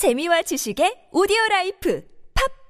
재미와 지식의 오디오 라이프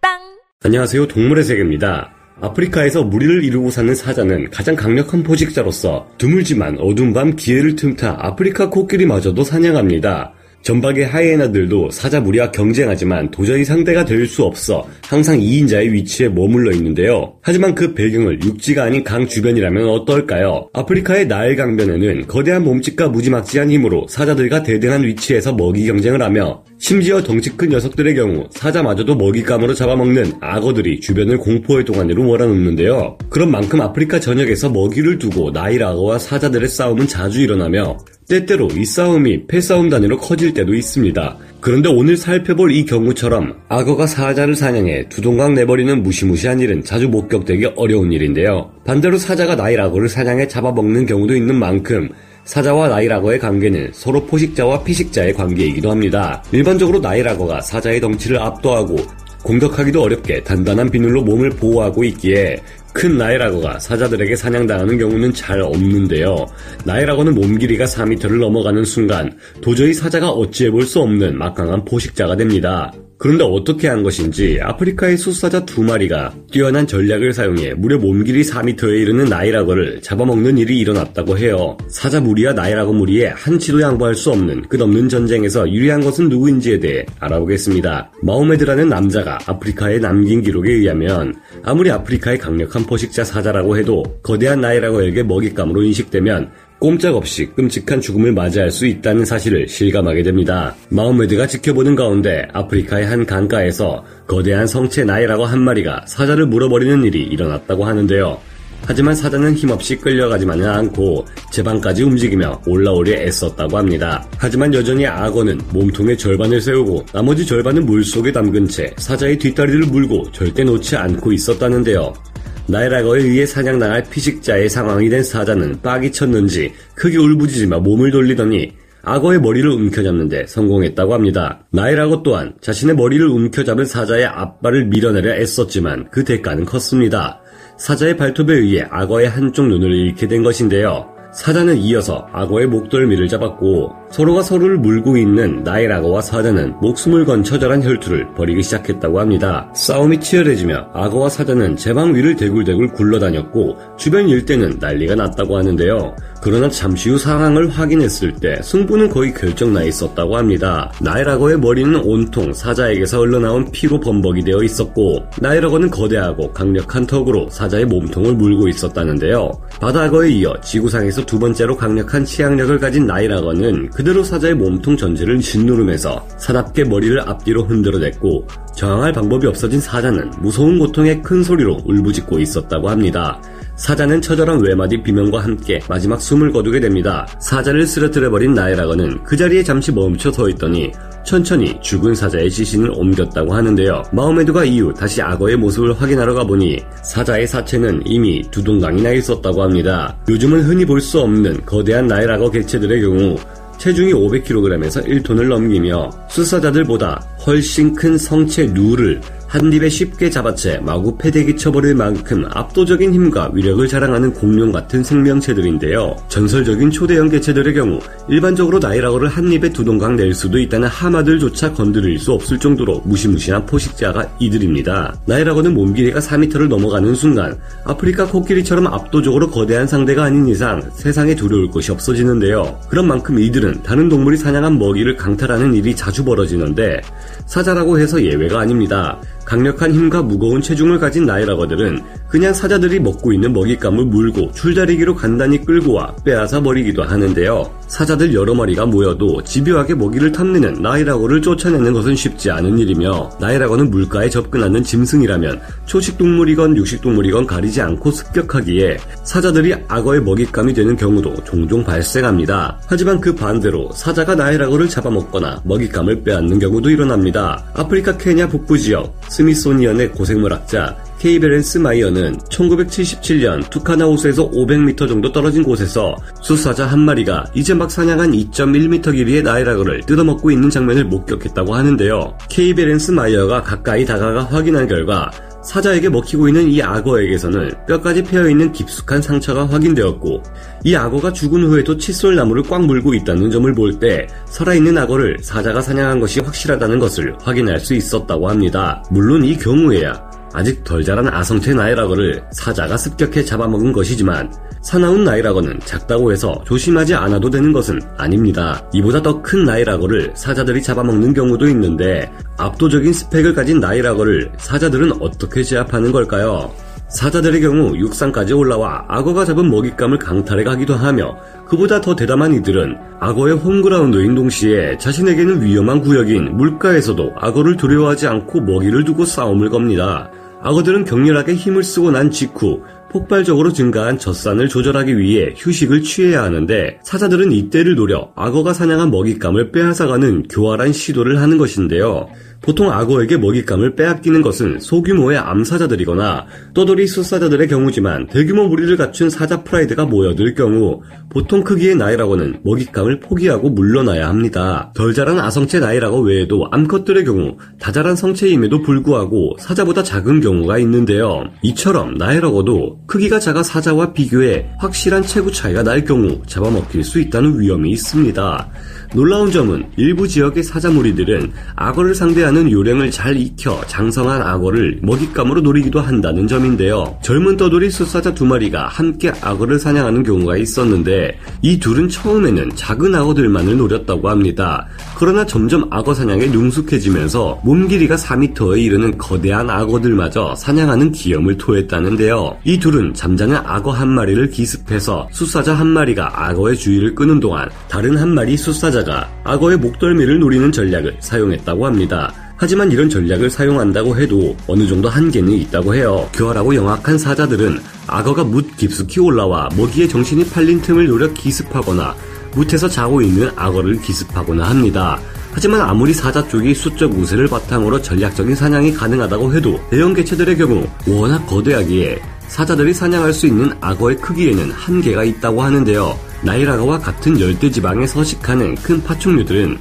팟빵 안녕하세요. 동물의 세계입니다. 아프리카에서 무리를 이루고 사는 사자는 가장 강력한 포식자로서 드물지만 어두운 밤 기회를 틈타 아프리카 코끼리마저도 사냥합니다. 점박이 하이에나들도 사자 무리와 경쟁하지만 도저히 상대가 될 수 없어 항상 2인자의 위치에 머물러 있는데요. 하지만 그 배경을 육지가 아닌 강 주변이라면 어떨까요? 아프리카의 나일 강변에는 거대한 몸집과 무지막지한 힘으로 사자들과 대등한 위치에서 먹이 경쟁을 하며 심지어 덩치 큰 녀석들의 경우 사자마저도 먹잇감으로 잡아먹는 악어들이 주변을 공포의 도가니로 몰아넣는데요. 그런 만큼 아프리카 전역에서 먹이를 두고 나일 악어와 사자들의 싸움은 자주 일어나며 때때로 이 싸움이 패싸움 단위로 커질 때도 있습니다. 그런데 오늘 살펴볼 이 경우처럼 악어가 사자를 사냥해 두동강 내버리는 무시무시한 일은 자주 목격되기 어려운 일인데요. 반대로 사자가 나일 악어를 사냥해 잡아먹는 경우도 있는 만큼 사자와 나일악어의 관계는 서로 포식자와 피식자의 관계이기도 합니다. 일반적으로 나일악어가 사자의 덩치를 압도하고 공격하기도 어렵게 단단한 비늘로 몸을 보호하고 있기에 큰 나일악어가 사자들에게 사냥당하는 경우는 잘 없는데요. 나일악어는 몸 길이가 4m를 넘어가는 순간 도저히 사자가 어찌해볼 수 없는 막강한 포식자가 됩니다. 그런데 어떻게 한 것인지 아프리카의 숫사자 두 마리가 뛰어난 전략을 사용해 무려 몸길이 4m에 이르는 나일악어를 잡아먹는 일이 일어났다고 해요. 사자 무리와 나일악어 무리에 한치도 양보할 수 없는 끝없는 전쟁에서 유리한 것은 누구인지에 대해 알아보겠습니다. 마호메드라는 남자가 아프리카에 남긴 기록에 의하면 아무리 아프리카의 강력한 포식자 사자라고 해도 거대한 나일악어에게 먹잇감으로 인식되면 꼼짝없이 끔찍한 죽음을 맞이할 수 있다는 사실을 실감하게 됩니다. 마호메드가 지켜보는 가운데 아프리카의 한 강가에서 거대한 성체 나이라고 한 마리가 사자를 물어버리는 일이 일어났다고 하는데요. 하지만 사자는 힘없이 끌려가지만은 않고 제방까지 움직이며 올라오려 애썼다고 합니다. 하지만 여전히 악어는 몸통의 절반을 세우고 나머지 절반은 물속에 담근 채 사자의 뒷다리를 물고 절대 놓지 않고 있었다는데요. 나이라거에 의해 사냥당할 피식자의 상황이 된 사자는 빡이 쳤는지 크게 울부짖으며 몸을 돌리더니 악어의 머리를 움켜잡는데 성공했다고 합니다. 나이라거 또한 자신의 머리를 움켜잡은 사자의 앞발을 밀어내려 애썼지만 그 대가는 컸습니다. 사자의 발톱에 의해 악어의 한쪽 눈을 잃게 된 것인데요. 사자는 이어서 악어의 목덜미를 잡았고 서로가 서로를 물고 있는 나일 악어와 사자는 목숨을 건 처절한 혈투를 벌이기 시작했다고 합니다. 싸움이 치열해지며 악어와 사자는 제방 위를 대굴대굴 굴러다녔고 주변 일대는 난리가 났다고 하는데요. 그러나 잠시 후 상황을 확인했을 때 승부는 거의 결정나 있었다고 합니다. 나일 악어의 머리는 온통 사자에게서 흘러나온 피로 범벅이 되어 있었고 나일 악어는 거대하고 강력한 턱으로 사자의 몸통을 물고 있었다는데요. 바다 악어에 이어 지구상에서 두 번째로 강력한 치악력을 가진 악어는 그대로 사자의 몸통 전체를 짓누르면서 사납게 머리를 앞뒤로 흔들어댔고 저항할 방법이 없어진 사자는 무서운 고통에 큰 소리로 울부짖고 있었다고 합니다. 사자는 처절한 외마디 비명과 함께 마지막 숨을 거두게 됩니다. 사자를 쓰러뜨려버린 나이라거는 그 자리에 잠시 멈춰 서 있더니 천천히 죽은 사자의 시신을 옮겼다고 하는데요. 마호메드가 이후 다시 악어의 모습을 확인하러 가보니 사자의 사체는 이미 두 동강이 나 있었다고 합니다. 요즘은 흔히 볼 수 없는 거대한 나일악어 개체들의 경우 체중이 500kg에서 1톤을 넘기며 수사자들보다 훨씬 큰 성체 누를 한 입에 쉽게 잡아채 마구 패대기 쳐버릴 만큼 압도적인 힘과 위력을 자랑하는 공룡 같은 생명체들인데요. 전설적인 초대형 개체들의 경우 일반적으로 나이라고를 한 입에 두 동강 낼 수도 있다는 하마들조차 건드릴 수 없을 정도로 무시무시한 포식자가 이들입니다. 나이라고는 몸 길이가 4m를 넘어가는 순간 아프리카 코끼리처럼 압도적으로 거대한 상대가 아닌 이상 세상에 두려울 것이 없어지는데요. 그런 만큼 이들은 다른 동물이 사냥한 먹이를 강탈하는 일이 자주 벌어지는데 사자라고 해서 예외가 아닙니다. 강력한 힘과 무거운 체중을 가진 나일악어들은 그냥 사자들이 먹고 있는 먹잇감을 물고 줄다리기로 간단히 끌고 와 빼앗아 버리기도 하는데요. 사자들 여러 마리가 모여도 집요하게 먹이를 탐내는 나일악어를 쫓아내는 것은 쉽지 않은 일이며 나일악어는 물가에 접근하는 짐승이라면 초식동물이건 육식동물이건 가리지 않고 습격하기에 사자들이 악어의 먹잇감이 되는 경우도 종종 발생합니다. 하지만 그 반대로 사자가 나일악어를 잡아먹거나 먹잇감을 빼앗는 경우도 일어납니다. 아프리카 케냐 북부 지역 스미소니언의 고생물학자 케이 베렌스마이어는 1977년 투르카나 호수에서 500m 정도 떨어진 곳에서 수사자 한 마리가 이제 막 사냥한 2.1m 길이의 나이라거를 뜯어먹고 있는 장면을 목격했다고 하는데요. 케이베 렌스 마이어가 가까이 다가가 확인한 결과 사자에게 먹히고 있는 이 악어에게서는 뼈까지 패여있는 깊숙한 상처가 확인되었고 이 악어가 죽은 후에도 칫솔나무를 꽉 물고 있다는 점을 볼 때 살아있는 악어를 사자가 사냥한 것이 확실하다는 것을 확인할 수 있었다고 합니다. 물론 이 경우에야 아직 덜 자란 아성체 나이라거를 사자가 습격해 잡아먹은 것이지만 사나운 나이라거는 작다고 해서 조심하지 않아도 되는 것은 아닙니다. 이보다 더 큰 나이라거를 사자들이 잡아먹는 경우도 있는데 압도적인 스펙을 가진 나이라거를 사자들은 어떻게 제압하는 걸까요? 사자들의 경우 육상까지 올라와 악어가 잡은 먹잇감을 강탈해 가기도 하며 그보다 더 대담한 이들은 악어의 홈그라운드인 동시에 자신에게는 위험한 구역인 물가에서도 악어를 두려워하지 않고 먹이를 두고 싸움을 겁니다. 악어들은 격렬하게 힘을 쓰고 난 직후 폭발적으로 증가한 젖산을 조절하기 위해 휴식을 취해야 하는데 사자들은 이때를 노려 악어가 사냥한 먹잇감을 빼앗아가는 교활한 시도를 하는 것인데요. 보통 악어에게 먹잇감을 빼앗기는 것은 소규모의 암사자들이거나 떠돌이 숫사자들의 경우지만 대규모 무리를 갖춘 사자 프라이드가 모여들 경우 보통 크기의 나일악어는 먹잇감을 포기하고 물러나야 합니다. 덜 자란 아성체 나일악어 외에도 암컷들의 경우 다 자란 성체임에도 불구하고 사자보다 작은 경우가 있는데요. 이처럼 나일악어도 크기가 작아 사자와 비교해 확실한 체구 차이가 날 경우 잡아먹힐 수 있다는 위험이 있습니다. 놀라운 점은 일부 지역의 사자 무리들은 악어를 상대하는 요령을 잘 익혀 장성한 악어를 먹잇감으로 노리기도 한다는 점인데요. 젊은 떠돌이 숫사자 두 마리가 함께 악어를 사냥하는 경우가 있었는데 이 둘은 처음에는 작은 악어들만을 노렸다고 합니다. 그러나 점점 악어 사냥에 능숙해지면서 몸 길이가 4m에 이르는 거대한 악어들마저 사냥하는 기염을 토했다는데요. 이 둘은 잠자는 악어 한 마리를 기습해서 숫사자 한 마리가 악어의 주의를 끄는 동안 다른 한 마리 숫사자 사자가 악어의 목덜미를 노리는 전략을 사용했다고 합니다. 하지만 이런 전략을 사용한다고 해도 어느 정도 한계는 있다고 해요. 교활하고 영악한 사자들은 악어가 묻 깊숙이 올라와 먹이에 정신이 팔린 틈을 노려 기습하거나 묻에서 자고 있는 악어를 기습하거나 합니다. 하지만 아무리 사자 쪽이 수적 우세를 바탕으로 전략적인 사냥이 가능하다고 해도 대형 개체들의 경우 워낙 거대하기에 사자들이 사냥할 수 있는 악어의 크기에는 한계가 있다고 하는데요. 나이라가와 같은 열대 지방에 서식하는 큰 파충류들은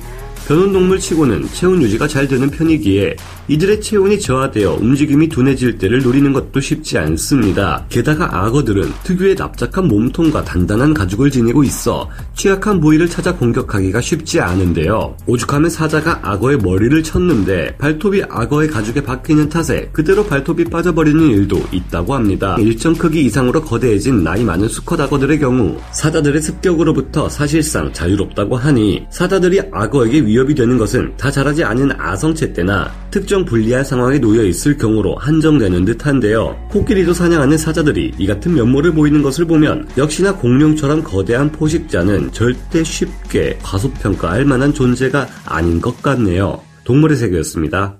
변온동물 치고는 체온 유지가 잘 되는 편이기에 이들의 체온이 저하되어 움직임이 둔해질 때를 노리는 것도 쉽지 않습니다. 게다가 악어들은 특유의 납작한 몸통과 단단한 가죽을 지니고 있어 취약한 부위를 찾아 공격하기가 쉽지 않은데요. 오죽하면 사자가 악어의 머리를 쳤는데 발톱이 악어의 가죽에 박히는 탓에 그대로 발톱이 빠져버리는 일도 있다고 합니다. 일정 크기 이상으로 거대해진 나이 많은 수컷 악어들의 경우 사자들의 습격으로부터 사실상 자유롭다고 하니 사자들이 악어에게 위협 이 되는 것은 다 자라지 않은 아성체 때나 특정 불리한 상황에 놓여 있을 경우로 한정되는 듯한데요. 코끼리도 사냥하는 사자들이 이 같은 면모를 보이는 것을 보면 역시나 공룡처럼 거대한 포식자는 절대 쉽게 과소평가할 만한 존재가 아닌 것 같네요. 동물의 세계였습니다.